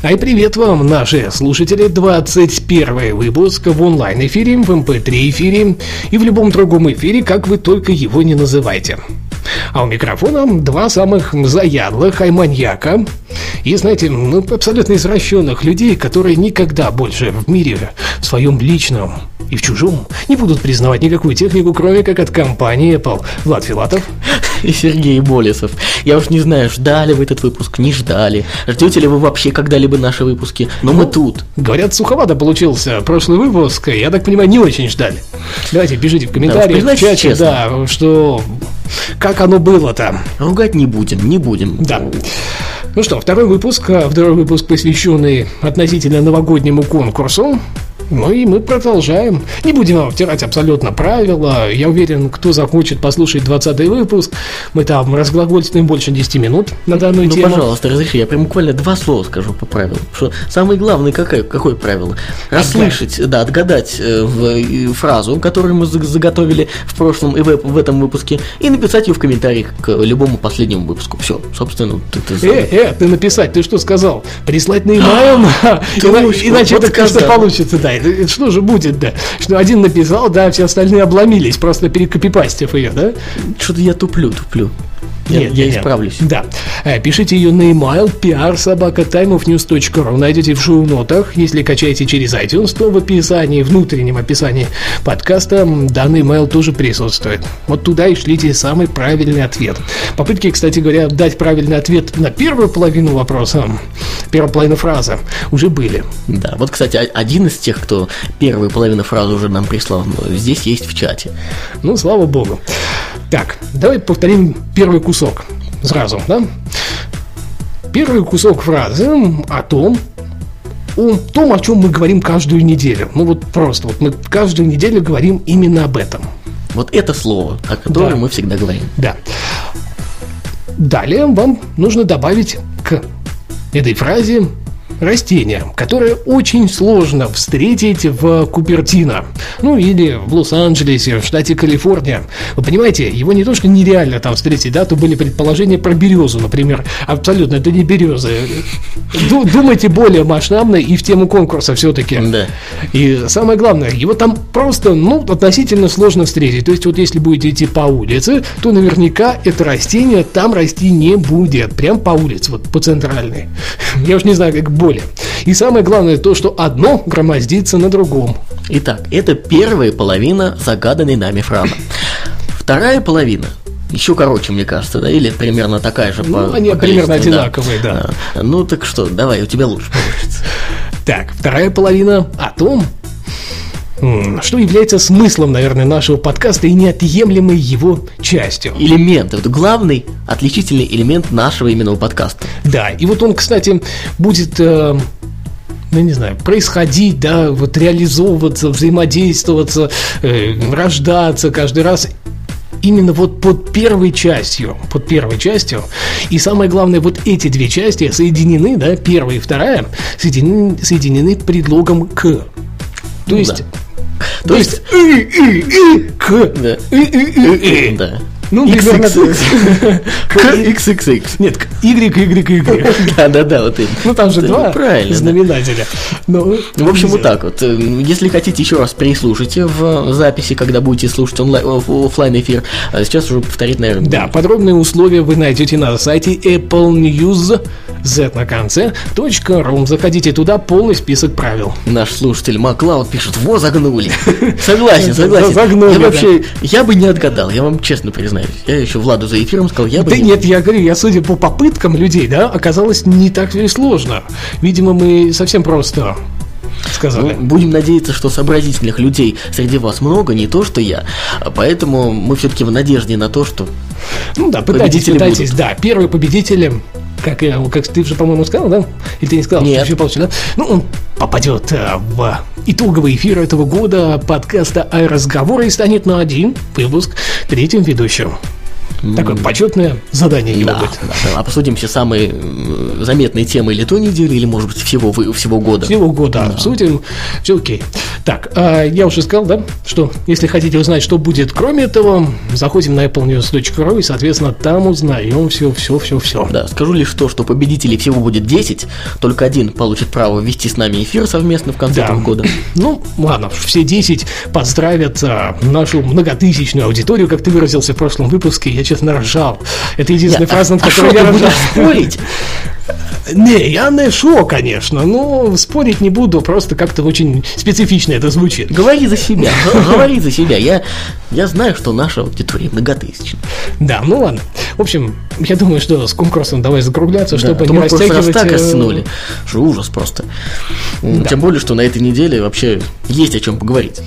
Ай, привет вам, наши слушатели, 21 выпуск в онлайн-эфире, в mp3 эфире и в любом другом эфире, как вы только его не называйте. А у микрофона два самых заядлых айманьяка и, знаете, ну, абсолютно извращенных людей, которые никогда больше в мире, в своем личном и в чужом не будут признавать никакую технику, кроме как от компании Apple. Влад Филатов. И Сергей Болесов. Я уж не знаю, ждали вы этот выпуск, не ждали. Ждете ли вы вообще когда-либо наши выпуски? Но мы тут. Говорят, суховато получился прошлый выпуск. Я так понимаю, не очень ждали. Давайте пишите в комментариях, в признайтесь чате, честно. да, что как оно было-то. Ругать не будем, не будем. Да. Ну что, второй выпуск, а, второй выпуск, посвященный относительно новогоднему конкурсу. Ну и мы продолжаем. Не будем вам втирать абсолютно правила. Я уверен, кто захочет послушать 20 выпуск, мы там разглагольствуем больше 10 минут на данную Ну, тему. пожалуйста, разреши, я прям буквально два слова скажу по правилам. Что самое главное, какое, какое правило? Расслышать, да, отгадать э, в, э, фразу, которую мы за- заготовили в прошлом и в, в этом выпуске, и написать ее в комментариях к любому последнему выпуску. Все, собственно, ты, ты Э, э, ты написать, ты что сказал? Прислать на e-mail? Иначе это, кажется, получится, да. Это- это Что же будет, да? Что один написал, да, все остальные обломились, просто перекопипастив ее, да? Что-то я туплю, туплю. Я, Нет, я нет, исправлюсь. Да. Э, Пишите ее на email prsobakatimeofnews.ru Найдете в шоу-нотах. Если качаете через iTunes, то в описании, внутреннем описании подкаста данный email тоже присутствует. Вот туда и шлите самый правильный ответ. Попытки, кстати говоря, дать правильный ответ на первую половину вопроса, первую половину фразы, уже были. Да, вот, кстати, один из тех, кто первую половину фразы уже нам прислал, здесь есть в чате. Ну, слава богу. Так, давай повторим первый кусок сразу, да? Первый кусок фразы о том, о том, о чем мы говорим каждую неделю. Ну вот просто, вот мы каждую неделю говорим именно об этом. Вот это слово, о котором Да. мы всегда говорим. Да. Далее вам нужно добавить к этой фразе растение, которое очень сложно встретить в Купертино, ну или в Лос-Анджелесе, в штате Калифорния. Вы понимаете, его не то что нереально там встретить, да, то были предположения про березу, например. Абсолютно, это не береза. Ду- Думайте более масштабно и в тему конкурса все-таки. Да. И самое главное, его там просто, ну, относительно сложно встретить. То есть, вот если будете идти по улице, то наверняка это растение там расти не будет. Прям по улице, вот по центральной. Я уж не знаю, как более. И самое главное то, что одно громоздится на другом. Итак, это первая половина загаданной нами фразы. Вторая половина еще короче, мне кажется, да, или примерно такая же Ну, по они по примерно да. одинаковые, да. А, Ну так что, давай, у тебя лучше получится. Так, вторая половина о том, что является смыслом, наверное, нашего подкаста и неотъемлемой его частью. Элемент, вот главный отличительный элемент нашего именного подкаста. Да, и вот он, кстати, будет, э, ну, не знаю, происходить, да, вот реализовываться, взаимодействоваться, э, рождаться каждый раз именно вот под первой частью, под первой частью. И самое главное, вот эти две части соединены, да, первая и вторая, соединены, соединены предлогом «к». То Ну есть... да. То есть «и, и, и, к». Да. Ну, примерно XXX. XXX. Нет, к, Y, Y, Y. Да, да, да, вот именно. Ну, там же два правильно, знаменателя. Ну, В общем, вот так вот. Э, Если хотите еще раз переслушайте в записи, когда будете слушать онлайн, офлайн эфир, а сейчас уже повторить, наверное, Да, подробные условия вы найдете на сайте Apple News Z на конце .ru. Заходите туда, полный список правил. Наш слушатель Маклауд пишет, во, загнули. Согласен, согласен. Загнули, Я вообще, я бы не отгадал, я вам честно признаюсь. Я еще Владу за эфиром сказал, я бы Да не- нет, я говорю, я судя по попыткам людей, да, оказалось не так и сложно. Видимо, мы совсем просто сказали. Ну, будем надеяться, что сообразительных людей среди вас много, не то, что я. Поэтому мы все-таки в надежде на то, что Ну да, пытайтесь, Победители пытайтесь. будут. Да, первый победитель как, как ты же, по-моему, сказал, да? Или ты не сказал, Нет. что еще получше, да? Ну, он попадет э, в итоговый эфир этого года подкаста «Разговоры» и станет на один выпуск третьим ведущим. Такое почетное задание его Да, будет. да, да. Обсудим все самые м, заметные темы или той недели, или, может быть, всего, всего года. Всего года обсудим. Все окей. Так, а, я уже сказал, да, что если хотите узнать, что будет кроме этого, заходим на applenews.ru и, соответственно, там узнаем все, все, все, все. Да, скажу лишь то, что победителей всего будет 10, только один получит право вести с нами эфир совместно в конце Да. этого года. Ну, ладно, все 10 поздравят а, нашу многотысячную аудиторию, как ты выразился в прошлом выпуске. Я, честно, ржал. Это единственная Я- фраза, над а которой я ржал. спорить? Не, я не шо, конечно, но спорить не буду, просто как-то очень специфично это звучит. Говори за себя, говори за себя. Я, я знаю, что наша аудитория многотысячна. Да, ну ладно. В общем, я думаю, что с конкурсом давай закругляться, Да, чтобы а не мы растягивать... так э, растянули, что ужас просто. М, Тем более, что на этой неделе вообще есть о чем поговорить.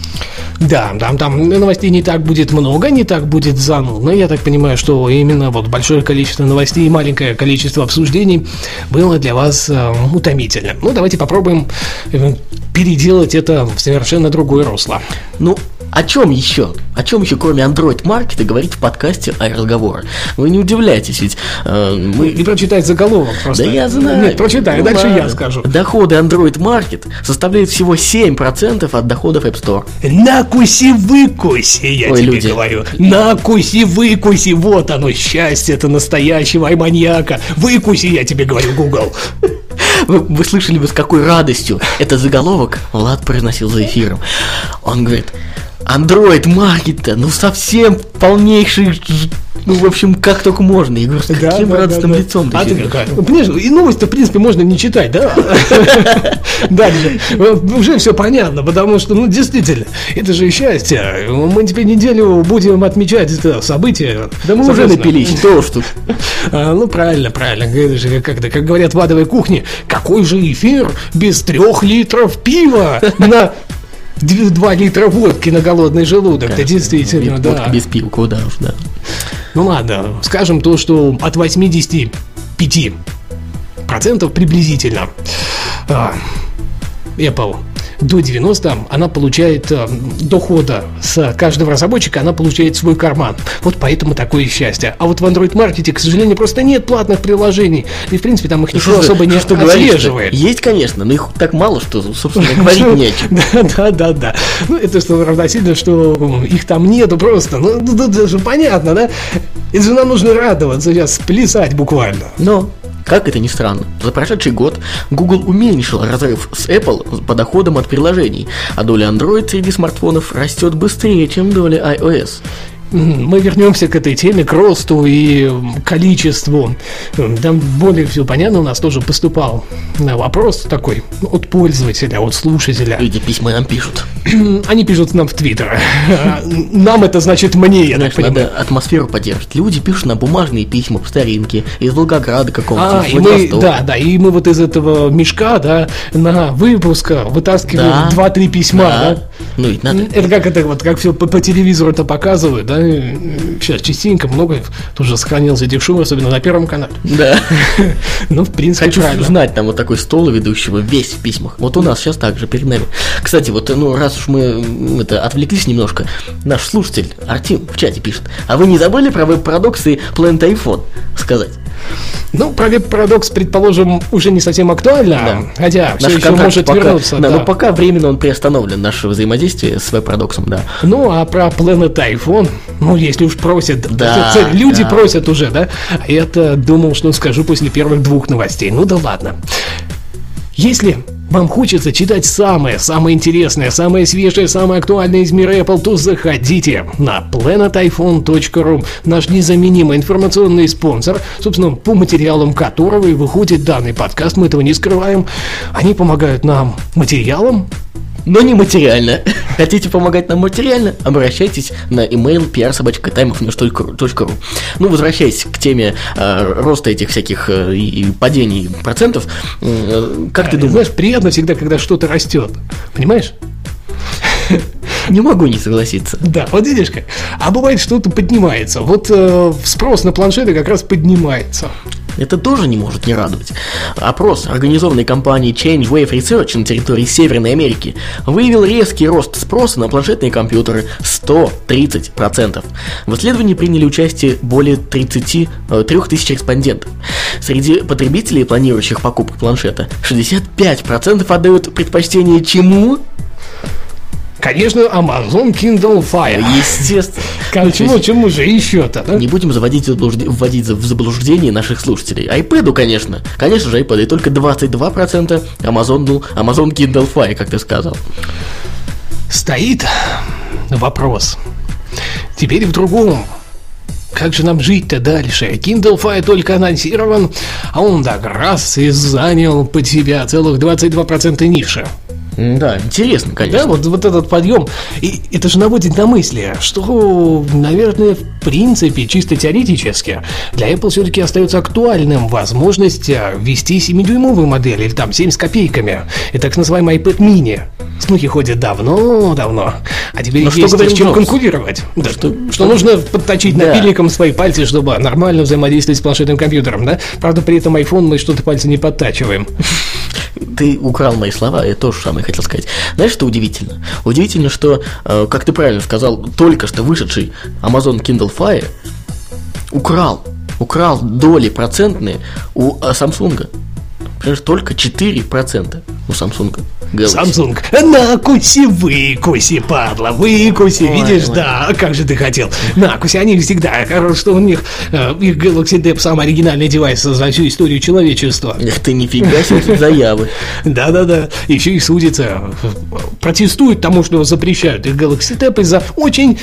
Да, там, там новостей не так будет много, не так будет занудно. Я так понимаю, что именно вот большое количество новостей и маленькое количество обсуждений было для вас э, утомительно. Ну, давайте попробуем э, переделать это в совершенно другое русло. Ну, о чем еще? О чем еще, кроме Android маркета, говорить в подкасте разговоры? Вы не удивляйтесь, ведь э, мы И прочитать заголовок просто. Да я знаю. Нет, прочитай, Ну дальше ладно. я скажу. Доходы Android Market составляют всего 7% от доходов App Store. Накуси выкуси, я Ой, тебе люди. говорю. Накуси выкуси, вот оно, счастье это настоящего айманьяка. Выкуси, я тебе говорю, Google. Вы, вы слышали бы, с какой радостью этот заголовок Влад произносил за эфиром. Он говорит, Android Market, ну совсем полнейший, ну в общем, как только можно. Я говорю, с каким радостным лицом ты А ты сидишь? какая? Ну, Понимаешь, и новость-то, в принципе, можно не читать, да? Дальше. Уже все понятно, потому что, ну, действительно, это же счастье. Мы теперь неделю будем отмечать это событие. Да мы уже напились, что уж тут. А, ну, правильно, правильно. Это же как, как говорят в адовой кухне, какой же эфир без трех литров пива на 2 литра водки на голодный желудок. Это действительно, да. водка без пива, куда уж, да. Ну ладно, скажем то, что от 85 процентов приблизительно а, Apple до 90 она получает а, дохода с каждого разработчика, она получает свой карман. Вот поэтому такое счастье. А вот в Android маркете, к сожалению, просто нет платных приложений. И, в принципе, там их никто Что особо не что отслеживает. Есть, конечно, но их так мало, что, собственно, говорить не о чем. Да, да, да, да. Ну, это что равносильно, что их там нету просто. Ну, ну, это же понятно, да? Это же нам нужно радоваться сейчас, плясать буквально. Но, как это ни странно, за прошедший год Google уменьшил разрыв с Apple по доходам от приложений, а доля Android среди смартфонов растет быстрее, чем доля iOS. Мы вернемся к этой теме, к росту и количеству. Там более все понятно, у нас тоже поступал э, вопрос такой от пользователя, от слушателя. Люди письма нам пишут. Они пишут нам в Твиттер. А, Нам это значит мне, я так понимаю. надо атмосферу поддерживать. Люди пишут на бумажные письма по старинке, из Волгограда какого-то, А, и мы, да, да, и мы вот из этого мешка, да, на выпуск вытаскиваем Да. 2-3 письма, да. Ну, ведь надо... Это как это вот, как все по, по телевизору это показывают, да? Сейчас частенько много тоже сохранилось этих шум, особенно на первом канале. Да. Ну, в принципе, Хочу правильно. знать, там вот такой стол ведущего, весь в письмах. Вот у нас сейчас так же перед нами. Кстати, вот, ну, раз уж мы это, отвлеклись немножко, наш слушатель Артем в чате пишет, а вы не забыли про веб-парадокс и Planet iPhone сказать? Ну, про веб-парадокс, предположим, уже не совсем актуально, Да. хотя все Наш еще может пока- вернуться. Да, да. но пока временно он приостановлен, наше взаимодействие с веб-парадоксом, да. Ну, а про Planet iPhone, ну, если уж просят, Да, это люди да. просят уже, да? Я-то думал, что скажу после первых двух новостей. Ну да ладно. Если вам хочется читать самое, самое интересное, самое свежее, самое актуальное из мира Apple, то заходите на planetiphone.ru, наш незаменимый информационный спонсор, собственно, по материалам которого и выходит данный подкаст, мы этого не скрываем. Они помогают нам материалом, Но не материально. Хотите помогать нам материально? Обращайтесь на email prsobachka.timeofnews.ru Ну, возвращаясь к теме э, роста этих всяких э, и падений процентов, э, как ты думаешь? Знаешь, приятно всегда, когда что-то растет. Понимаешь? Не могу не согласиться. Да, вот видишь как. А бывает, что-то поднимается. Вот э, спрос на планшеты как раз поднимается. Это тоже не может не радовать. Опрос, организованный компанией Change Wave Research на территории Северной Америки, выявил резкий рост спроса на планшетные компьютеры 130%. В исследовании приняли участие более 30, 3000 респондентов. Среди потребителей, планирующих покупку планшета, 65% отдают предпочтение чему? Конечно, Amazon Kindle Fire. Естественно. Как, чему, чему же еще-то, да? Не будем заводить, заблужд... вводить в заблуждение наших слушателей. iPad, конечно. Конечно же, iPad. И только 22% Amazon, ну, Amazon Kindle Fire, как ты сказал. Стоит вопрос. Теперь в другом. Как же нам жить-то дальше? Kindle Fire только анонсирован, а он так раз и занял под себя целых 22% ниши. Да, интересно, конечно. Да, вот, вот этот подъем. И это же наводит на мысли, что, наверное, в принципе, чисто теоретически, для Apple все-таки остается актуальным возможность э, ввести 7-дюймовую модель или там 7 с копейками. И так называемый iPad mini. Слухи ходят давно-давно. А теперь Но есть что с чем Джобс? конкурировать. Да, Что- что, что нужно подточить Да. напильником свои пальцы, чтобы нормально взаимодействовать с планшетным компьютером, да? Правда, при этом iPhone мы что-то пальцы не подтачиваем. Ты украл мои слова, я тоже самое хотел сказать. Знаешь, что удивительно? Удивительно, что, э, как ты правильно сказал, только что вышедший Amazon Kindle Fire украл, украл доли процентные у э, Samsung. Только 4% у Samsung. Galaxy. Samsung, накуси, выкуси, падла, выкуси, Ой, видишь, ой. да, как же ты хотел. Накуси, они всегда, хорошо, что у них, э, их Galaxy Dep самый оригинальный девайс за всю историю человечества. Эх ты, нифига себе заявы. Да-да-да, еще и судится, протестуют тому, что запрещают их Galaxy Tab из-за очень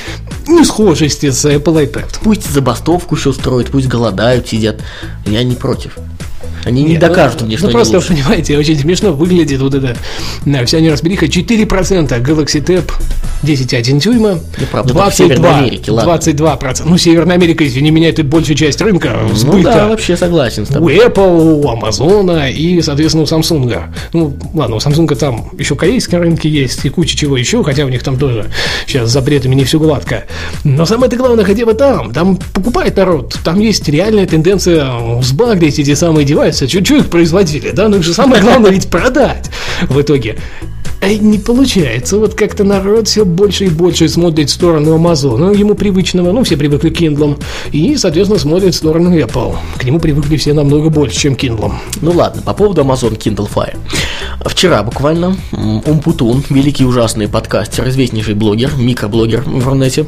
несхожести с Apple iPad. Пусть забастовку еще устроят, пусть голодают, сидят. Я не против. Они не Нет, докажут ну, мне, ну, что они просто, лучше. понимаете, очень смешно выглядит вот это да, вся неразбериха. 4% Galaxy Tab 10,1 дюйма, в Северной 22, Америке, ладно. 22%. Ну, Северная Америка, извини меня, это большая часть рынка Ну да, сбыта. вообще согласен с у тобой. Apple, у Amazon и, соответственно, у Samsung. Ну, ладно, у Samsung там еще корейские рынки есть и куча чего еще, хотя у них там тоже сейчас с запретами не все гладко. Но самое-то главное хотя бы там. Там покупает народ. Там есть реальная тенденция взбагрить эти самые девайсы. Чуть-чуть их производили, да? Ну, их же самое главное ведь продать в итоге. А не получается. Вот как-то народ все больше и больше смотрит в сторону Amazon, ему привычного, ну, все привыкли к Kindle, и, соответственно, смотрит в сторону Apple. К нему привыкли все намного больше, чем Kindle. Ну ладно, по поводу Amazon Kindle Fire. Вчера буквально Умпутун, великий ужасный подкастер, известнейший блогер, микроблогер в Рунете,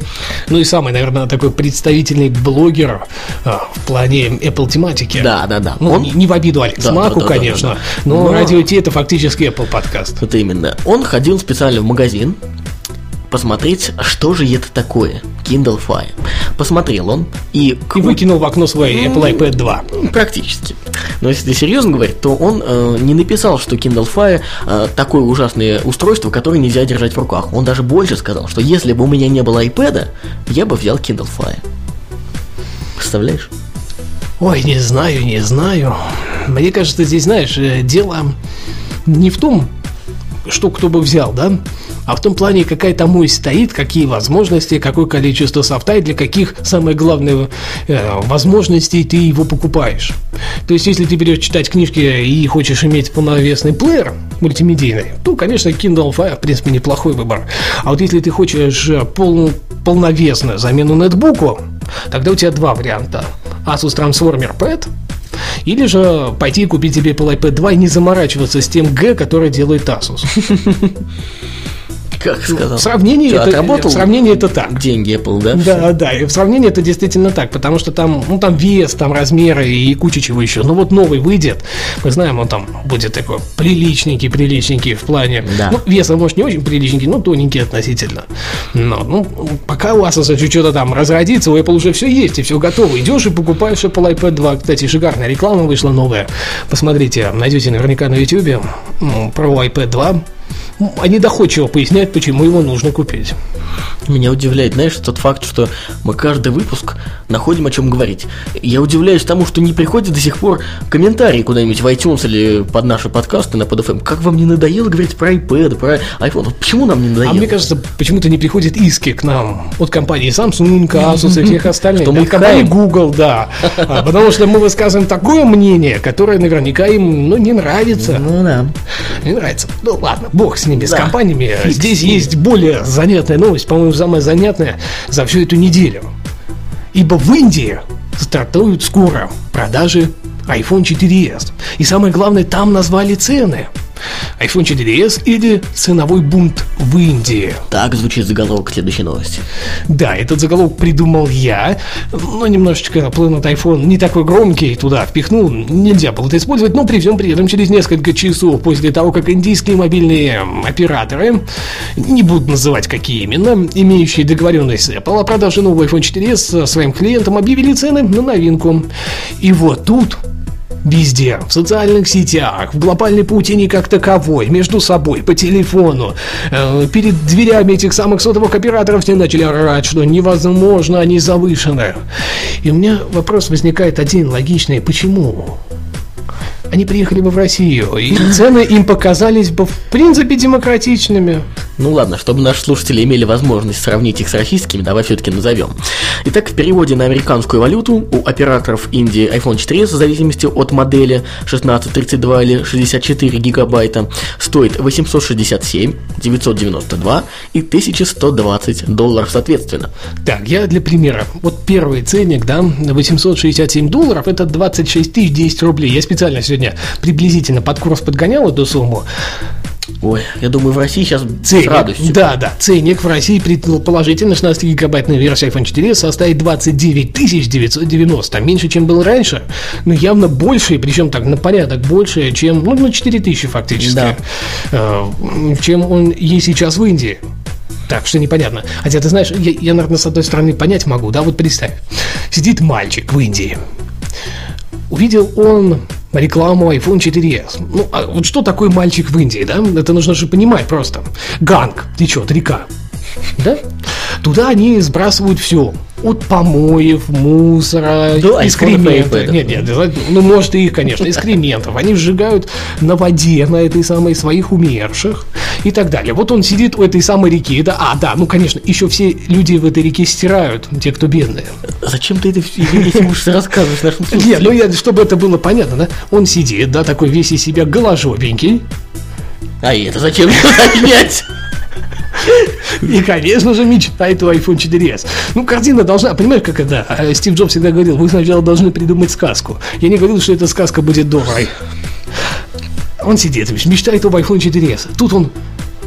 Ну и самый, наверное, такой представительный блогер а, в плане Apple тематики. Да, да, да. Ну, Он- не, не в обиду Алекс Да, Маку, да, да, да, конечно, да, да. но, Но- Радио это фактически Apple подкаст. это именно. Он ходил специально в магазин посмотреть, что же это такое Kindle Fire. Посмотрел он и, к- И выкинул в окно свой Apple iPad 2. Ну, Практически. Но если серьезно говорить, то он э, не написал, что Kindle Fire э, такое ужасное устройство, которое нельзя держать в руках. Он даже больше сказал, что если бы у меня не было iPad, я бы взял Kindle Fire. Представляешь? Ой, не знаю, не знаю. Мне кажется, здесь, знаешь, э, дело не в том, что кто бы взял, да, а в том плане, какая там ось стоит, какие возможности, какое количество софта и для каких, самое главное, э, возможностей ты его покупаешь. То есть, если ты берешь читать книжки и хочешь иметь полновесный плеер мультимедийный, то, конечно, Kindle Fire, в принципе, неплохой выбор. А вот если ты хочешь э, пол, полновесную замену нетбуку, тогда у тебя два варианта. Asus Transformer Pad или же пойти и купить себе Apple iPad 2 и не заморачиваться с тем Г, который делает Asus. Как сказал? В сравнении, Ты это, отработал в сравнении это так. деньги Apple, да? Да, да, и в сравнении это действительно так, потому что там, ну, там вес, там размеры и куча чего еще. Ну, вот новый выйдет, мы знаем, он там будет такой приличненький, приличненький в плане, Да. ну, веса, может, не очень приличненький, но тоненький относительно. Но, ну, пока у Asus еще что-то там разродится, у Apple уже все есть и все готово. Идешь и покупаешь Apple iPad 2. Кстати, шикарная реклама вышла новая. Посмотрите, найдете наверняка на YouTube про iPad 2. Они доходчиво поясняют, почему его нужно купить. Меня удивляет, знаешь, тот факт, что мы каждый выпуск находим о чем говорить. Я удивляюсь тому, что не приходят до сих пор комментарии куда-нибудь в iTunes или под наши подкасты на PodFM. Как вам не надоело говорить про iPad, про iPhone? Почему нам не надоело? А мне кажется, почему-то не приходят иски к нам от компании Samsung, Asus и всех остальных. Что мы компании. Google, да. А, Потому что мы высказываем такое мнение, которое наверняка им ну, не нравится. Ну да. Не нравится. Ну ладно, бог с ними, с Да. компаниями. Фиг Здесь с есть более занятная новость, по-моему, самая занятная за всю эту неделю. Ибо в Индии стартуют скоро продажи iPhone 4s. И самое главное, там назвали цены. iPhone 4s или ценовой бунт в Индии. Так звучит заголовок следующей новости. Да, этот заголовок придумал я, но немножечко Planet iPhone не такой громкий, туда впихнул, нельзя было это использовать, но при всем при этом через несколько часов после того, как индийские мобильные операторы, не буду называть какие именно, имеющие договоренность с Apple о продаже нового iPhone 4s своим клиентам, объявили цены на новинку. И вот тут Везде, в социальных сетях, в глобальной паутине как таковой, между собой, по телефону, э, перед дверями этих самых сотовых операторов все начали орать, что невозможно, они завышены. И у меня вопрос возникает один, логичный, почему? Они приехали бы в Россию, и цены им показались бы в принципе демократичными. Ну ладно, чтобы наши слушатели имели возможность сравнить их с российскими, давай все-таки назовем. Итак, в переводе на американскую валюту у операторов Индии iPhone 4 в зависимости от модели 16, 32 или 64 гигабайта стоит 867, 992 и 1120 долларов соответственно. Так, я для примера. Вот первый ценник, да, 867 долларов, это 26 тысяч 10 рублей. Я специально сегодня приблизительно под курс подгонял эту сумму. Ой, я думаю, в России сейчас с Ценник, радостью. да, да, ценник в России предположительно 16-гигабайтная версия iPhone 4 составит 29 990, меньше, чем был раньше, но явно больше, причем так на порядок больше, чем, ну, на 4 тысячи фактически, Да. э, чем он есть сейчас в Индии. Так, что непонятно. Хотя, ты знаешь, я, я, наверное, с одной стороны понять могу, да, вот представь, сидит мальчик в Индии, увидел он рекламу iPhone 4s. Ну, а вот что такое мальчик в Индии, да? Это нужно же понимать просто. Ганг течет, река. Да? Туда они сбрасывают все. От помоев, мусора, и экскрементов. айпэдов. Нет, нет, ну может и их, конечно, экскрементов. Они сжигают на воде, на этой самой своих умерших и так далее. Вот он сидит у этой самой реки, да, а, да, ну конечно, еще все люди в этой реке стирают, те, кто бедные. Зачем ты это эти ужасы рассказываешь нашим Нет, слушателям? ну я, чтобы это было понятно, да, он сидит, да, такой весь из себя голожопенький, А это зачем уточнять? И, конечно же, мечтает о iPhone 4s. Ну, картина должна, понимаешь, как это? А, Стив Джобс всегда говорил, вы сначала должны придумать сказку. Я не говорил, что эта сказка будет доброй. Он сидит, мечтает об iPhone 4s. Тут он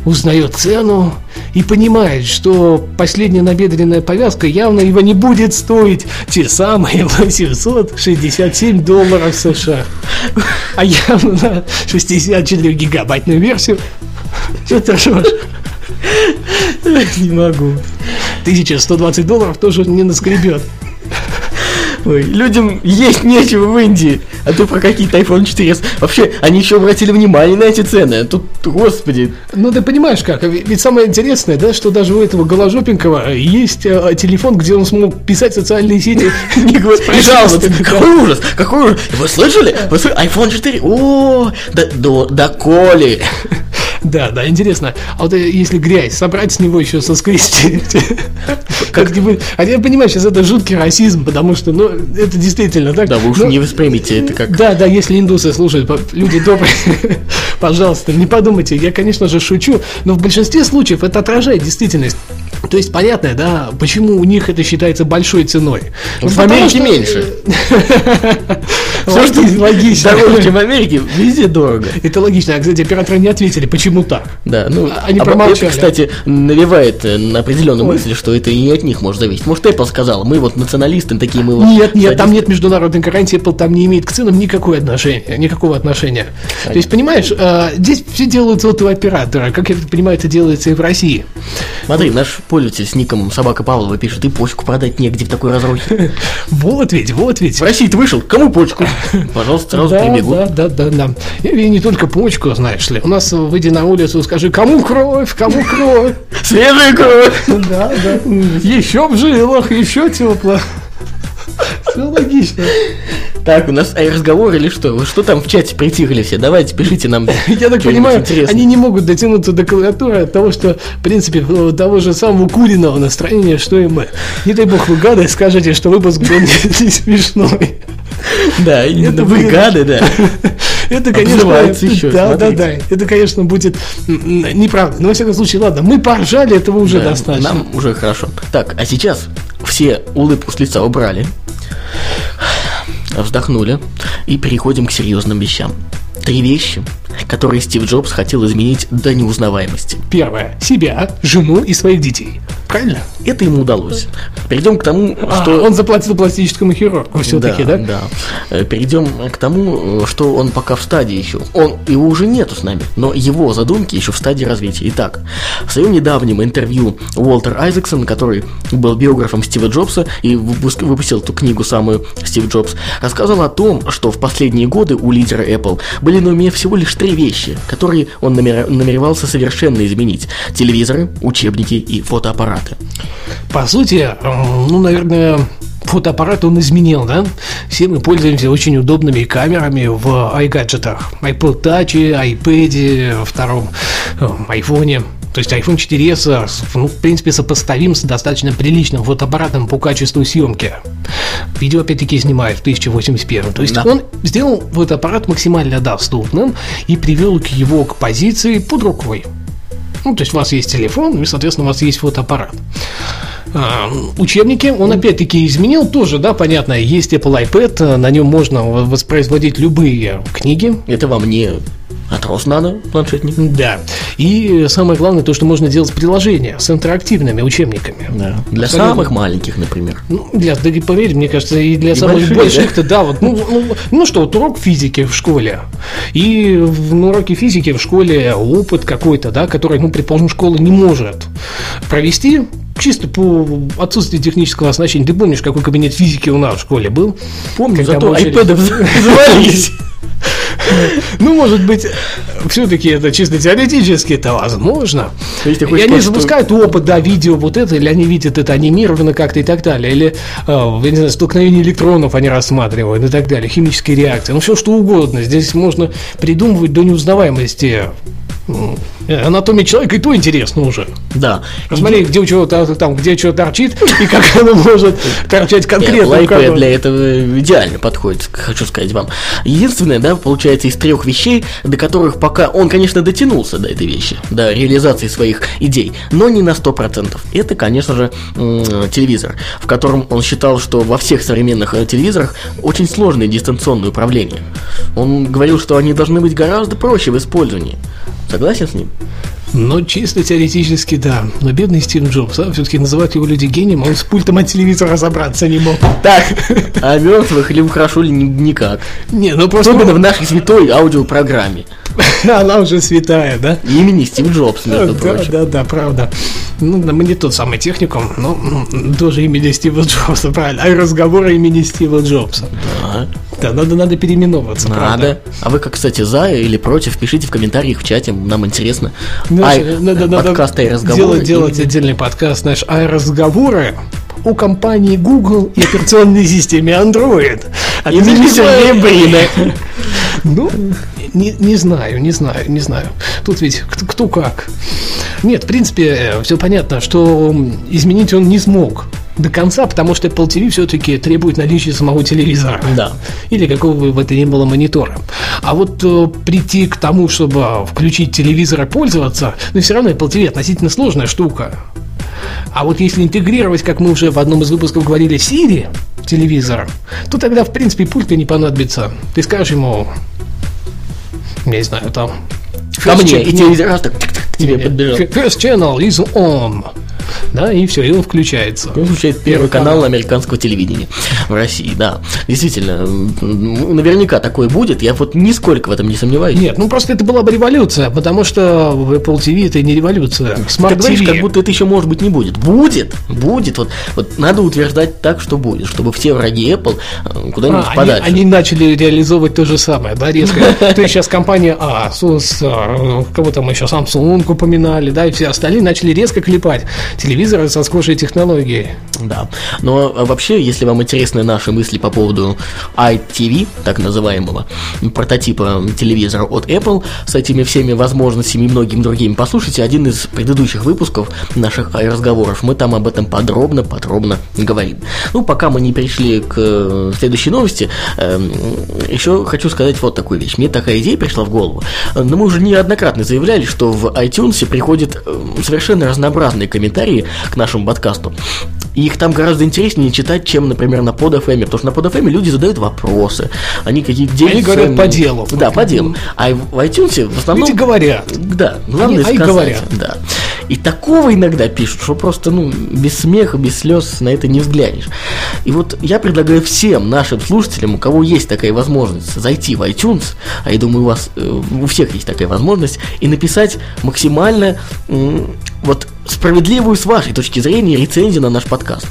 узнает цену и понимает, что последняя набедренная повязка явно его не будет стоить те самые 867 долларов США. А явно на 64 гигабайтную версию. Что ты ржешь? Не могу. 1120 долларов тоже не наскребет. Ой, людям есть нечего в Индии, а ты про какие-то iPhone 4s. Вообще, они еще обратили внимание на эти цены. Тут, господи, Ну, ты понимаешь как, ведь самое интересное, да, что даже у этого голожопенького есть э, телефон, где он смог писать в социальные сети. не да. Какой ужас, какой ужас. Вы слышали? Вы слышали? iPhone 4, о, да, да, да коли. Да, да, интересно. А вот э, если грязь, собрать с него еще соскрести. Как-нибудь. А я понимаю, сейчас это жуткий расизм, потому что, ну, это действительно так. Да вы уж Ну, не воспримите это как... Да, да, если индусы слушают, люди добрые, пожалуйста, не подумайте, я, конечно же, шучу, но в большинстве случаев это отражает действительность. То есть понятно, да, почему у них это считается большой ценой. Ну, В Америке что- меньше. Всё, что логично. Дороже, в Америке, везде дорого. Это логично. А, кстати, операторы не ответили, почему так. Да, ну, Они а промолчали. Это, кстати, навевает э, на определенную мысль, что это и не от них может зависеть. Может, Apple сказал, мы вот националисты, такие мы вот... Нет, нет, там садисты». нет международной гарантии, Apple там не имеет к ценам никакого отношения, никакого отношения. То есть, понимаешь, э, а, здесь все делают сотового оператора. Как я понимаю, это делается и в России. Смотри, наш пользователь с ником Собака Павлова пишет, и почку продать негде в такой разрухе. Вот ведь, вот ведь. В России ты вышел, кому почку? Пожалуйста, сразу прибегу. да, да, да, да. И не только почку, знаешь ли. У нас выйди на улицу, скажи, кому кровь, кому кровь. Свежая кровь! Да, да. Еще в жилах, еще тепло. Все логично. Так, у нас а, разговор или что? Вы что там в чате притихли все? Давайте, пишите нам. Я так понимаю, интересное. они не могут дотянуться до клавиатуры от того, что, в принципе, того же самого куриного настроения, что и мы. Не дай бог вы гады скажете, что выпуск был не, смешной. Да, именно вы гады, да. Это, конечно, еще, да, да, да. Это, конечно, будет неправда. Но, во всяком случае, ладно, мы поржали, этого уже Да, достаточно. Нам уже хорошо. Так, а сейчас все улыбку с лица убрали, вздохнули и переходим к серьезным вещам. Три вещи, которые Стив Джобс хотел изменить до неузнаваемости. Первое. Себя, жену и своих детей. Правильно? Это ему удалось. Перейдем к тому, А, что... он заплатил пластическому хирургу все-таки, да? да? Э, Перейдем к тому, э, что он пока в стадии еще. Он, его уже нету с нами, но его задумки еще в стадии развития. Итак, в своем недавнем интервью Уолтер Айзексон, который был биографом Стива Джобса и выпуск- выпустил эту книгу самую Стив Джобс, рассказал о том, что в последние годы у лидера Apple были на уме всего лишь три вещи, которые он намер- намеревался совершенно изменить. Телевизоры, учебники и фотоаппараты. По сути, э, ну, наверное, фотоаппарат он изменил, да? Все мы пользуемся очень удобными камерами в iGadget'ах. iPod Touch, iPad, втором э, айфоне. То есть iPhone 4s, ну, в принципе, сопоставим с достаточно приличным фотоаппаратом по качеству съемки. Видео, опять-таки, снимает в 1081. То есть Да. он сделал фотоаппарат максимально доступным и привел к его к позиции под рукой. Ну, то есть у вас есть телефон, и, соответственно, у вас есть фотоаппарат. А, Учебники он опять-таки изменил тоже, да, понятно. Есть Apple iPad, а, на нем можно воспроизводить любые книги. Это вам не отрос надо, планшетник. Да. И самое главное, то, что можно делать приложения с интерактивными учебниками. Да. Для Абсолютно. самых маленьких, например. Ну, для, да поверь, мне кажется, и для И самых больших-то, да, вот, ну, ну, ну что, вот урок физики в школе. И в, на уроке физики в школе опыт какой-то, да, который, ну, предположим, школа не может провести, чисто по отсутствию технического оснащения. Ты помнишь, какой кабинет физики у нас в школе был? Помню, Когда зато айпэды завалились. Ну, может быть, все-таки это чисто теоретически это возможно. И они запускают опыт, да, видео вот это, или они видят это анимировано как-то и так далее, или, э, я не знаю, столкновение электронов они рассматривают и так далее, химические реакции, ну все что угодно. Здесь можно придумывать до неузнаваемости анатомия человека, и то интересно уже. Да. Посмотри, где у чего там, где что торчит, и как оно может торчать конкретно. кого. для этого идеально подходит, хочу сказать вам. Единственное, да, получается, из трех вещей, до которых пока он, конечно, дотянулся до этой вещи, до реализации своих идей, но не на 100%. Это, конечно же, телевизор, в котором он считал, что во всех современных э, телевизорах очень сложное дистанционное управление. Он говорил, что они должны быть гораздо проще в использовании. Согласен с ним? Ну, чисто теоретически, да. Но бедный Стив Джобс, а, все-таки называют его люди гением, он с пультом от телевизора разобраться не мог. Так, а мертвых либо хорошо, ли ни- никак. Не, ну просто Особенно в нашей святой аудиопрограмме. она уже святая, да? Имени Стив Джобс, между Да, прочим. да, да, правда. Ну, мы не тот самый техникум, но тоже имени Стива Джобса, правильно. А и разговоры имени Стива Джобса. Да, Да, надо, надо переименовываться, правда. надо. А вы, как, кстати, за или против, пишите в комментариях в чате, нам интересно. Ну, Ай, надо, надо подкаст и разговоры. делать, делать отдельный подкаст, знаешь, а разговоры у компании Google и операционной системе Android. А ты Имени знаешь, Сергея Брина. Ну, не, не знаю, не знаю, не знаю. Тут ведь кто, кто как. Нет, в принципе, все понятно, что изменить он не смог до конца, потому что Apple TV все-таки требует наличия самого телевизора. Да. Или какого бы это ни было монитора. А вот э, прийти к тому, чтобы включить телевизор и пользоваться, но все равно Apple TV относительно сложная штука. А вот если интегрировать, как мы уже в одном из выпусков говорили, Siri в телевизор, то тогда, в принципе, пульта не понадобится. Ты скажешь ему, я не знаю, там... Ко мне, и телевизор раз так к тебе подбежал. First channel is on. Да, и все, и он включается. Он включает первый канал американского телевидения в России, да. Действительно, наверняка такое будет, я вот нисколько в этом не сомневаюсь. Нет, ну просто это была бы революция, потому что в Apple TV это не революция. Ты Smart говоришь, TV. как будто это еще может быть не будет. Будет, будет. Вот, вот надо утверждать так, что будет, чтобы все враги Apple э, куда-нибудь А, они, подальше. они начали реализовывать то же самое, да, резко. То есть сейчас компания Asus, а, кого там еще, Samsung упоминали, да, и все остальные начали резко клепать телевизоры со схожей технологией. Да. Но а, вообще, если вам интересны наши мысли по поводу iTV, так называемого прототипа телевизора от Apple, с этими всеми возможностями и многими другими, послушайте один из предыдущих выпусков наших разговоров. Мы там об этом подробно-подробно говорим. Ну, пока мы не перешли к э, следующей новости, эм, еще хочу сказать вот такую вещь. Мне такая идея пришла в голову. Но мы уже неоднократно заявляли, что в iTunes приходят э, совершенно разнообразные комментарии к нашему подкасту. И их там гораздо интереснее читать, чем, например, на PodFM, потому что на PodFM люди задают вопросы, они какие-то делятся... говорят по делу. Да, по делу. А в iTunes в основном... Люди говорят. Да, главное Они- сказать, говорят. Да. И такого иногда пишут, что просто, ну, без смеха, без слез на это не взглянешь. И вот я предлагаю всем нашим слушателям, у кого есть такая возможность, зайти в iTunes, а я думаю, у вас, э, у всех есть такая возможность, и написать максимально вот справедливую с вашей точки зрения рецензию на наш подкаст.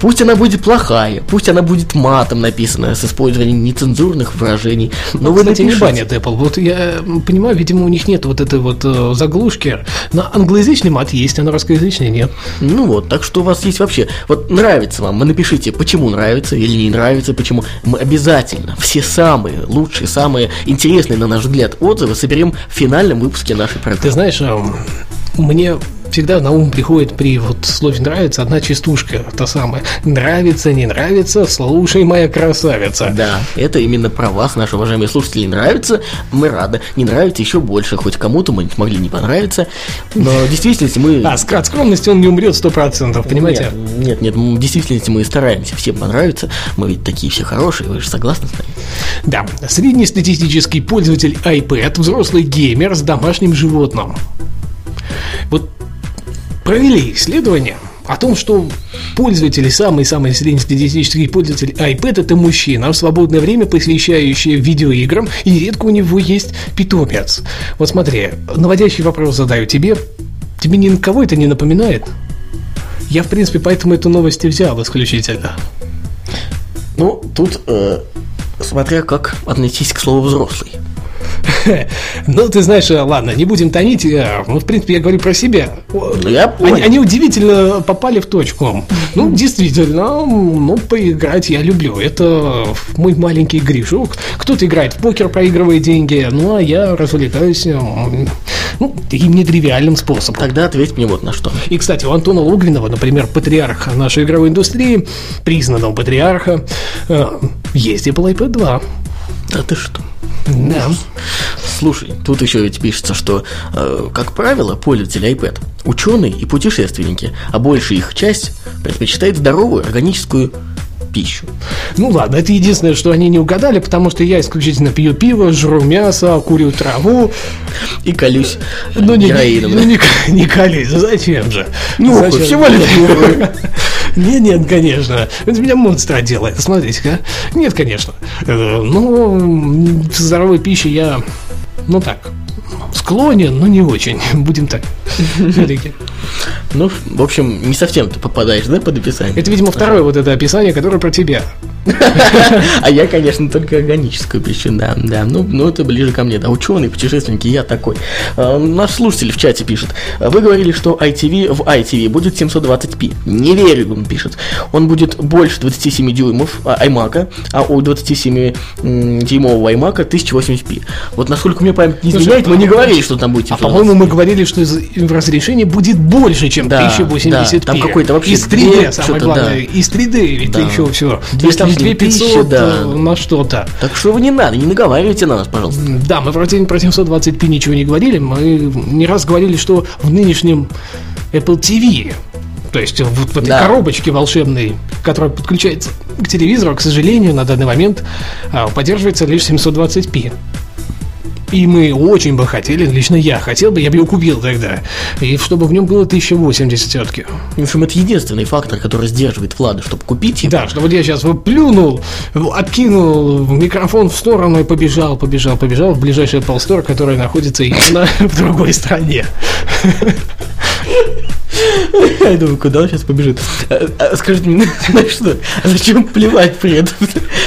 Пусть она будет плохая, пусть она будет матом написана с использованием нецензурных выражений, но Ну, вы кстати, не напишите. банят Apple. Вот я м, понимаю, видимо, у них нет вот этой вот э, заглушки. На англоязычный мат есть, а на русскоязычный нет. Ну вот, так что у вас есть вообще, вот нравится вам, вы напишите, почему нравится или не нравится, почему. Мы обязательно все самые лучшие, самые интересные, на наш взгляд, отзывы соберем в финальном выпуске нашей Ты программы. знаешь, эм, мне всегда на ум приходит при вот слове «нравится» одна частушка, та самая. Нравится, не нравится, слушай, моя красавица. Да, это именно про вас, наши уважаемые слушатели. Нравится, мы рады. Не нравится еще больше, хоть кому-то мы могли не понравиться. Но в действительности мы... А, от скромности он не умрет сто процентов, понимаете? Нет, нет, нет, в действительности мы стараемся всем понравиться. Мы ведь такие все хорошие, вы же согласны с нами? Да, среднестатистический пользователь iPad, взрослый геймер с домашним животным. Вот провели исследование о том, что пользователи, самый-самый среднестатистический пользователь iPad это мужчина, в свободное время посвящающий видеоиграм, и редко у него есть питомец. Вот смотри, наводящий вопрос задаю тебе. Тебе ни на кого это не напоминает? Я, в принципе, поэтому эту новость и взял исключительно. Ну, тут, э, смотря как отнестись к слову взрослый. Ну, ты знаешь, э, ладно, не будем тонить. э, Ну, в принципе, я говорю про себя. Ну, я понял. Они, они удивительно попали в точку. Ну, действительно, ну, поиграть я люблю. Это мой маленький грешок. Кто-то играет в покер, проигрывая деньги, ну, а я развлекаюсь, э, ну, таким нетривиальным способом. Тогда ответь мне вот на что. И, кстати, у Антона Логвинова, например, патриарха нашей игровой индустрии, признанного патриарха, есть Apple iPad 2. Да ты что? Да. Слушай, тут еще ведь пишется, что, э, как правило, пользователи iPad – ученые и путешественники, а большая их часть предпочитает здоровую органическую пищу. Ну ладно, это единственное, что они не угадали, потому что я исключительно пью пиво, жру мясо, курю траву. И колюсь Ну не, героином. ну, не, не колись, зачем же? Ну, Зачем? всего лишь Нет, нет, конечно. Это меня монстра делает. Смотрите-ка. Нет, конечно. Э, Ну, здоровой пище я, ну так, склонен, но не очень. Будем так. Ну, в общем, не совсем ты попадаешь, да, под описание? Это, видимо, второе вот это описание, которое про тебя. А я, конечно, только органическую пищу, да, да. Ну, ну это ближе ко мне, да. Ученый, путешественники, я такой. А, Наш слушатель в чате пишет. Вы говорили, что ITV в ITV будет 720p. Не верю, он пишет. Он будет больше 27 дюймов а, iMac, а у 27-дюймового iMac 1080p. Вот насколько мне память не изменяет, мы не говорили, что там будет А 720p. по-моему, мы говорили, что в разрешении будет больше, чем Да, 1080p. да, там какой-то вообще Из 3D, две- самое главное. Из 3D, ведь еще все. Две с лишним 2500 тысячи, да. э, на что-то. Так что вы не надо, не наговаривайте на нас, пожалуйста. Да, мы про, про 720p ничего не говорили. Мы не раз говорили, что в нынешнем Apple TV, то есть вот в этой Да. коробочке волшебной, которая подключается к телевизору, к сожалению, на данный момент а, поддерживается лишь 720p. И мы очень бы хотели, лично я хотел бы, я бы его купил тогда. И чтобы в нем было 1080 все-таки. В общем, это единственный фактор, который сдерживает Влада, чтобы купить его. Да, что вот я сейчас вот плюнул, откинул микрофон в сторону и побежал, побежал, побежал в ближайший Apple Store, который находится именно в другой стране. Я думаю, куда он сейчас побежит? А, а, скажите мне, знаешь что, а зачем плевать при этом?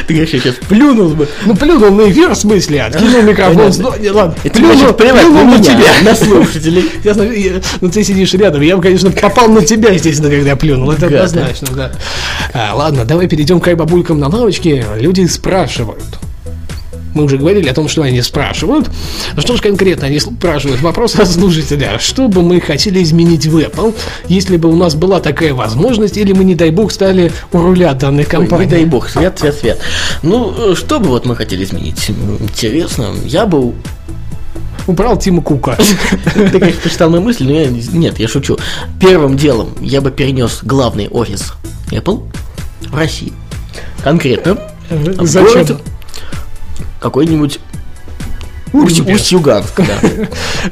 Ты говоришь, я сейчас плюнул бы. Ну, плюнул на эфир, в смысле, откинул микрофон. Понятно. Ну, не, ладно, плюнул, значит плевать плюнул на тебя. на слушателей. Ясно, я- ну ты сидишь рядом. Я бы, конечно, попал на тебя, естественно, когда я плюнул. Это однозначно, да. А, ладно, давай перейдем к бабулькам на лавочке. Люди спрашивают. Мы уже говорили о том, что они спрашивают. Что же конкретно они спрашивают? Вопрос от слушателя. Что бы мы хотели изменить в Apple, если бы у нас была такая возможность, или мы, не дай бог, стали у руля данной Ой, компании? не дай бог, свет, свет, свет. Ну, э, что бы вот мы хотели изменить? Интересно, я бы Убрал Тима Кука. Ты, конечно, прочитал мою мысль, но я, нет, я шучу. Первым делом я бы перенес главный офис Apple в России. Конкретно. в Зачем? город Какой-нибудь Усть-Юганск. Да.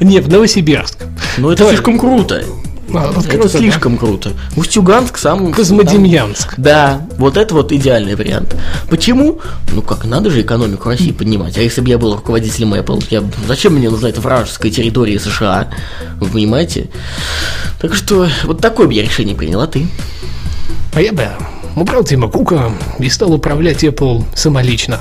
Не, в Новосибирск. Но это слишком круто. А, вот Это круто, да? слишком круто. Усть-Юганск сам... Козмодемьянск. Да, вот это вот идеальный вариант. Почему? Ну как, надо же экономику России поднимать. А если бы я был руководителем Apple, я... зачем мне нужна эта вражеская территория США? Вы понимаете? Так что вот такое бы я решение принял, а ты? А я бы убрал Тима Кука и стал управлять Apple самолично.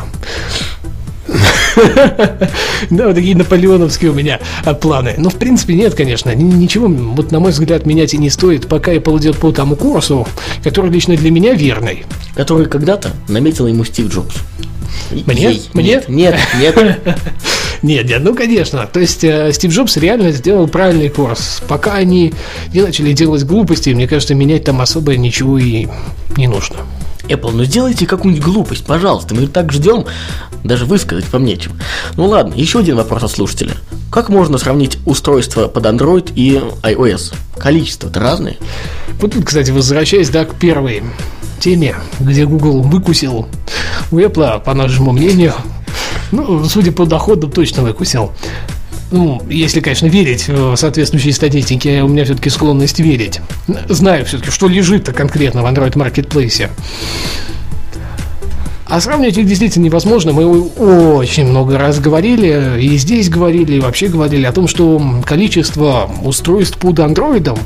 Да, вот такие наполеоновские у меня а, планы. Но, в принципе, нет, конечно. ни- Ничего, вот, на мой взгляд, менять и не стоит, пока Apple идет по тому курсу, который лично для меня верный. Который когда-то наметил ему Стив Джобс. Мне? Ей. Мне? Нет, нет, нет. Нет, нет, ну, конечно. То есть, э, Стив Джобс реально сделал правильный курс. Пока они не начали делать глупости, мне кажется, менять там особо ничего и не нужно. Apple, ну сделайте какую-нибудь глупость, пожалуйста. Мы так ждем, даже высказать вам нечем. Ну ладно, еще один вопрос от слушателя. Как можно сравнить устройство под Android и iOS? Количество-то разные. Вот тут, кстати, возвращаясь, да, к первой теме, где Google выкусил у Apple, по нашему мнению, ну, судя по доходам, точно выкусил. Ну, если, конечно, верить э, соответствующей статистике, у меня все-таки склонность верить. Знаю все-таки, что лежит-то конкретно в Android Marketplace. А сравнивать их действительно невозможно. Мы очень много раз говорили, и здесь говорили, и вообще говорили о том, что количество устройств под андроидом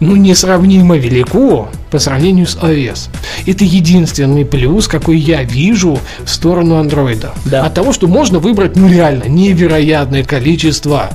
ну, несравнимо велико по сравнению с iOS. Это единственный плюс, какой я вижу в сторону андроида. Да. От того, что можно выбрать, ну реально, невероятное количество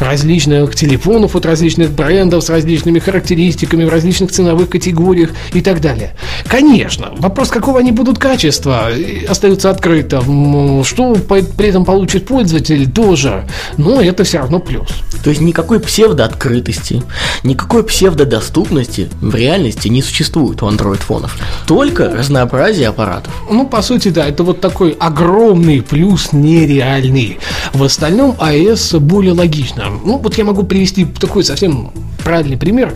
различных телефонов от различных брендов с различными характеристиками в различных ценовых категориях и так далее. Конечно, вопрос, какого они будут качества, остается открытым. Что при этом получит пользователь, тоже. Но это все равно плюс. То есть никакой псевдооткрытости, никакой псевдодоступности в реальности не существует у Android-фонов. Только разнообразие аппаратов. Ну, по сути, да, это вот такой огромный плюс нереальный. В остальном iOS более логично. Ну, вот я могу привести такой совсем правильный пример.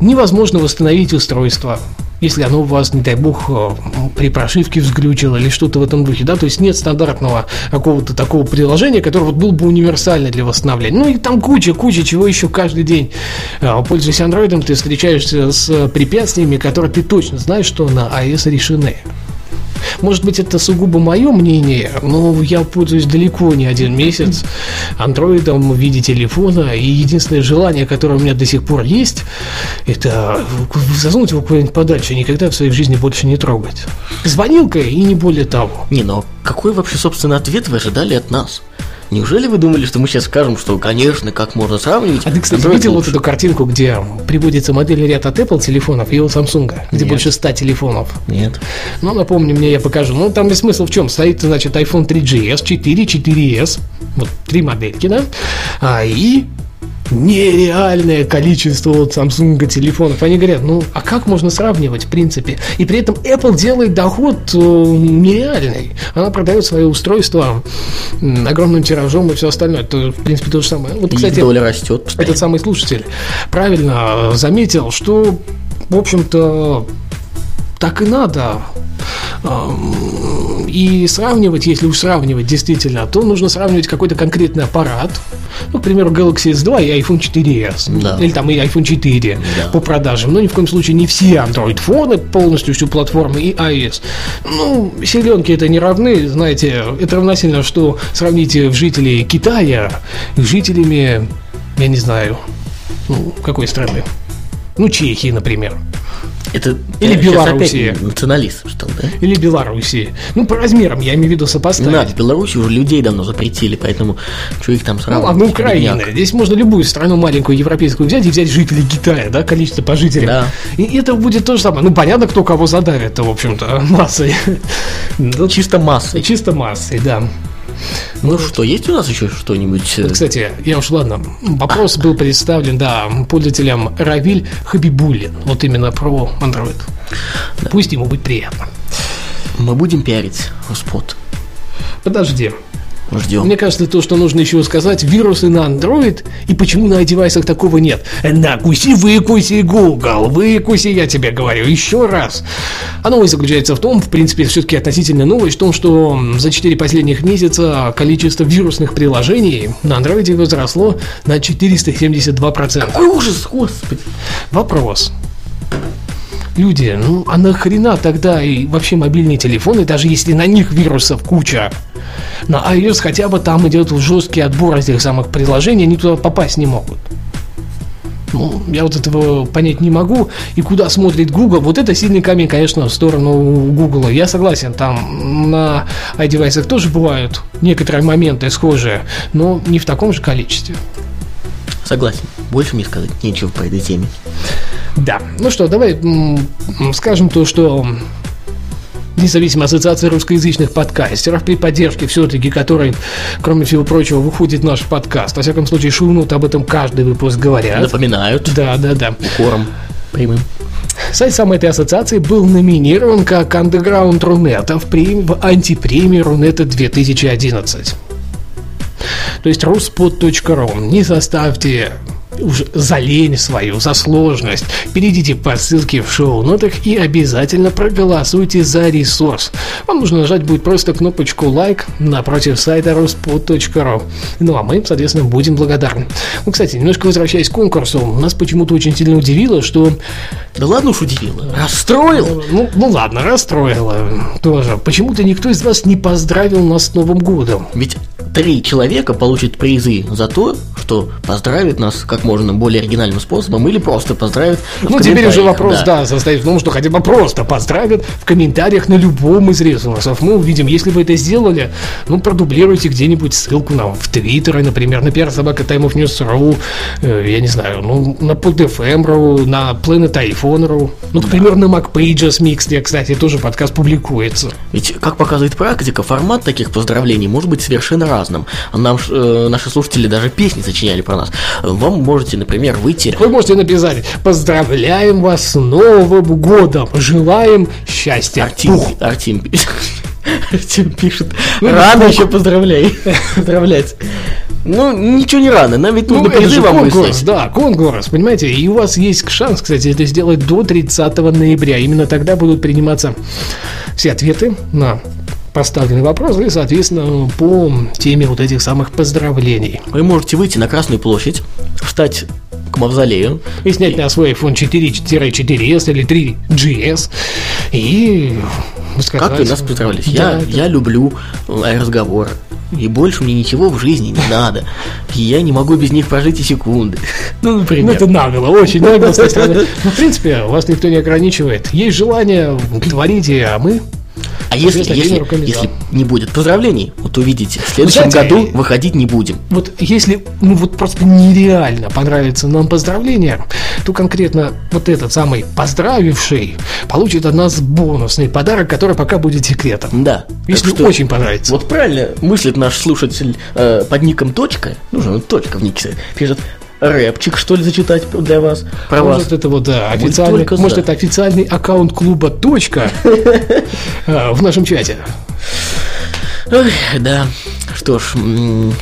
Невозможно восстановить устройство. Если оно у вас, не дай бог, э, при прошивке взглючило или что-то в этом духе, да, то есть нет стандартного какого-то такого приложения, которое вот был бы универсальное для восстановления. Ну и там куча, куча чего еще каждый день. Э, Пользуясь андроидом, ты встречаешься с препятствиями, которые ты точно знаешь, что на iOS решены. Может быть, это сугубо мое мнение, но я пользуюсь далеко не один месяц андроидом в виде телефона, и единственное желание, которое у меня до сих пор есть, это засунуть его куда-нибудь подальше, никогда в своей жизни больше не трогать. Звонилка и не более того. Не, но какой вообще, собственно, ответ вы ожидали от нас? Неужели вы думали, что мы сейчас скажем, что, конечно, как можно сравнивать? А ты, кстати, видел вот лучше? эту картинку, где приводится модельный ряд от Apple телефонов и у Samsung, где Нет. больше 100 телефонов? Нет. Ну, напомни мне, я покажу. Ну, там весь смысл в чем? Стоит, значит, iPhone 3GS, 4, 4S, вот три модельки, да, а, и нереальное количество вот Samsung телефонов. Они говорят, ну, а как можно сравнивать, в принципе? И при этом Apple делает доход э, нереальный. Она продает свое устройство м, огромным тиражом и все остальное. Это, в принципе, то же самое. Вот, И кстати, доля растет этот самый слушатель правильно э, заметил, что, в общем-то, так и надо. И сравнивать, если уж сравнивать действительно, то нужно сравнивать какой-то конкретный аппарат. Ну, к примеру, Galaxy S2 и iPhone 4s. Да. Или там и iPhone 4 Да. по продажам. Но ни в коем случае не все Android-фоны, полностью всю платформу и iOS. Ну, селенки это не равны, знаете, это равносильно, что сравните жителей Китая с жителями, я не знаю, ну, какой страны? Ну, Чехии, например. Это Или сейчас Белоруссия. националист, что ли, да? Или Белоруссии. Ну, по размерам, я имею в виду сопоставить. надо, в Беларуси уже людей давно запретили, поэтому что их там Ну, сравнивать? ладно, Украина. бедняк. Здесь можно любую страну маленькую европейскую взять и взять жителей Китая, да, количество по жителям. Да. И это будет то же самое. Ну, понятно, кто кого задавит, в общем-то, массой. Ну, Чисто массой. Чисто массой, да. Ну что, есть у нас еще что-нибудь? э, Кстати, я уж ладно, вопрос был представлен, да, пользователям Равиль Хабибулин. Вот именно про Android. Пусть ему будет приятно. Мы будем пиарить спот. Подожди. Ждем. Мне кажется, то, что нужно еще сказать, вирусы на Android и почему на девайсах такого нет. Накуси, выкуси, Google, выкуси, я тебе говорю, еще раз. А новость заключается в том, в принципе, все-таки относительно новость, в том, что за 4 последних месяца количество вирусных приложений на Android возросло на 472%. Какой ужас, господи. Вопрос. Люди, ну а нахрена тогда и вообще мобильные телефоны, даже если на них вирусов куча? На iOS хотя бы там идет жесткий отбор этих самых приложений, они туда попасть не могут. Ну, я вот этого понять не могу. И куда смотрит Google, вот это сильный камень, конечно, в сторону Google. Я согласен, там на iDevice тоже бывают некоторые моменты схожие, но не в таком же количестве. Согласен. Больше мне сказать нечего по этой теме. Да. Ну что, давай скажем то, что Независимая ассоциация русскоязычных подкастеров при поддержке все-таки которой, кроме всего прочего, выходит наш подкаст. Во всяком случае, шумнут об этом каждый выпуск говорят. Напоминают Да, да, да. укором прямым. Сайт самой этой ассоциации был номинирован как Underground Рунета в, прем- в антипремии Рунета 2011. То есть ruspod.ru. Не заставьте уж за лень свою, за сложность. Перейдите по ссылке в шоу-нотах и обязательно проголосуйте за ресурс. Вам нужно нажать будет просто кнопочку лайк напротив сайта ruspod.ru. Ну а мы, соответственно, будем благодарны. Ну, кстати, немножко возвращаясь к конкурсу, нас почему-то очень сильно удивило, что Да ладно уж удивило. Расстроил. ну, ну ладно, расстроило тоже. Почему-то никто из вас не поздравил нас с Новым годом. Ведь три человека получат призы за то, что поздравят нас как можно более оригинальным способом или просто поздравят в Ну, теперь уже вопрос, да. состоит в том, что хотя бы просто поздравят в комментариях на любом из ресурсов. Мы увидим, если вы это сделали, ну, продублируйте где-нибудь ссылку нам в Твиттере, например, на PR собака Time of News.ru, э, я не знаю, ну, на PodFM.ru, на Planet iPhone.ru, ну, к примеру, на MacPages Mix, где, кстати, тоже подкаст публикуется. Ведь, как показывает практика, формат таких поздравлений может быть совершенно разным. Нам ж, э, наши слушатели даже песни сочиняли про нас. Вам можете, например, выйти... Вы можете написать «Поздравляем вас с Новым годом! Желаем счастья!» Артим, Пух. Артим пишет. Ну, рано еще поздравляй. Поздравлять. Ну, ничего не рано. Нам ведь Ну, нужно это призы же конкурс, да, конкурс, понимаете, и у вас есть шанс, кстати, это сделать до 30 ноября. Именно тогда будут приниматься все ответы на поставленный вопрос и, соответственно, по теме вот этих самых поздравлений. Вы можете выйти на Красную площадь, встать к мавзолею, И снять на свой iPhone 4-4S или 3GS и. Как вы нас поздравляли? Да, Я, да. я люблю э, разговор. И больше мне ничего в жизни не надо. И я не могу без них прожить и секунды. Ну, Ну, например. это нагло, очень нагло. с той стороны. Но, в принципе, вас никто не ограничивает. Есть желание, творите, а мы а если, если, если не будет поздравлений, вот увидите, в следующем знаете, году выходить не будем. Вот если, ну вот просто нереально понравится нам поздравление, то конкретно вот этот самый поздравивший получит от нас бонусный подарок, который пока будет секретом. Да. Если что- очень понравится. Вот правильно мыслит наш слушатель э, под ником точка, ну же, точка в нике пишет, рэпчик, что ли, зачитать для вас, про вас. Может, это вот да, официальный, может, за. это официальный аккаунт клуба «Точка» э, в нашем чате. Ой, да. Что ж, м,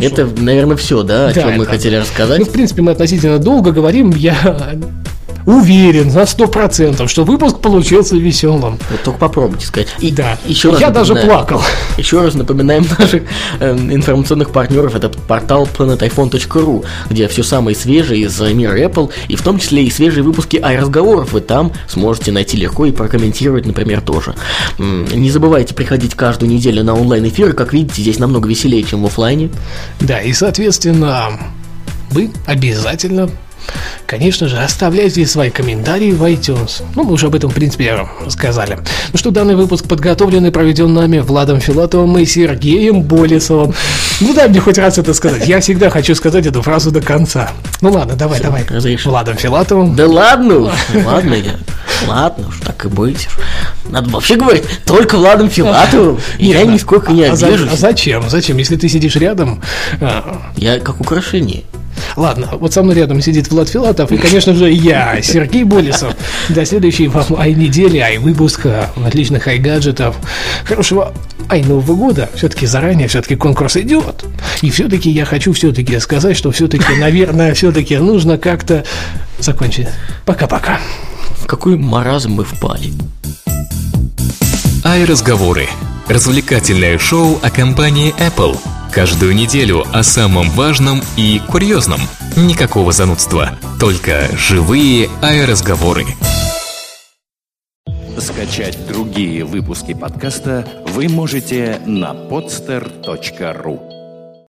это, наверное, все, да, о Да, чем мы это- хотели рассказать. Ну, в принципе, мы относительно долго говорим. Я уверен на сто процентов, что выпуск получился веселым. Вот только попробуйте сказать. И да, еще раз я даже плакал. Еще раз напоминаем наших э, информационных партнеров. Это портал planetiphone.ru, где все самое свежее из э, мира Apple, и в том числе и свежие выпуски iRазговоров вы там сможете найти легко и прокомментировать, например, тоже. Не забывайте приходить каждую неделю на онлайн-эфиры. Как видите, здесь намного веселее, чем в оффлайне. Да, и, соответственно, вы обязательно, конечно же, оставляйте свои комментарии в iTunes. Ну, мы уже об этом, в принципе, сказали. Ну что, данный выпуск подготовлен и проведен нами Владом Филатовым и Сергеем Болесовым. Ну, дай мне хоть раз это сказать. Я всегда хочу сказать эту фразу до конца. Ну ладно, давай, давай. разрешил. Владом Филатовым. Да ладно уж, ладно я. Ладно уж, так и быть. Надо вообще говорить только Владом Филатовым. Я нисколько не а обижусь. а зачем? Зачем? Если ты сидишь рядом, а, Я как украшение. Ладно, вот со мной рядом сидит Влад Филатов и, конечно же, я, Сергей Болесов. До следующей вам ай-недели, ай-выпуска, отличных ай-гаджетов. Хорошего ай-Нового года. Все-таки заранее, все-таки конкурс идет. И все-таки я хочу все-таки сказать, что все-таки, наверное, все-таки нужно как-то закончить. Пока-пока. В какой маразм мы впали. iRазговоры. Развлекательное шоу о компании Apple. Каждую неделю о самом важном и курьезном. Никакого занудства. Только живые iRазговоры. Скачать другие выпуски подкаста вы можете на podster.ru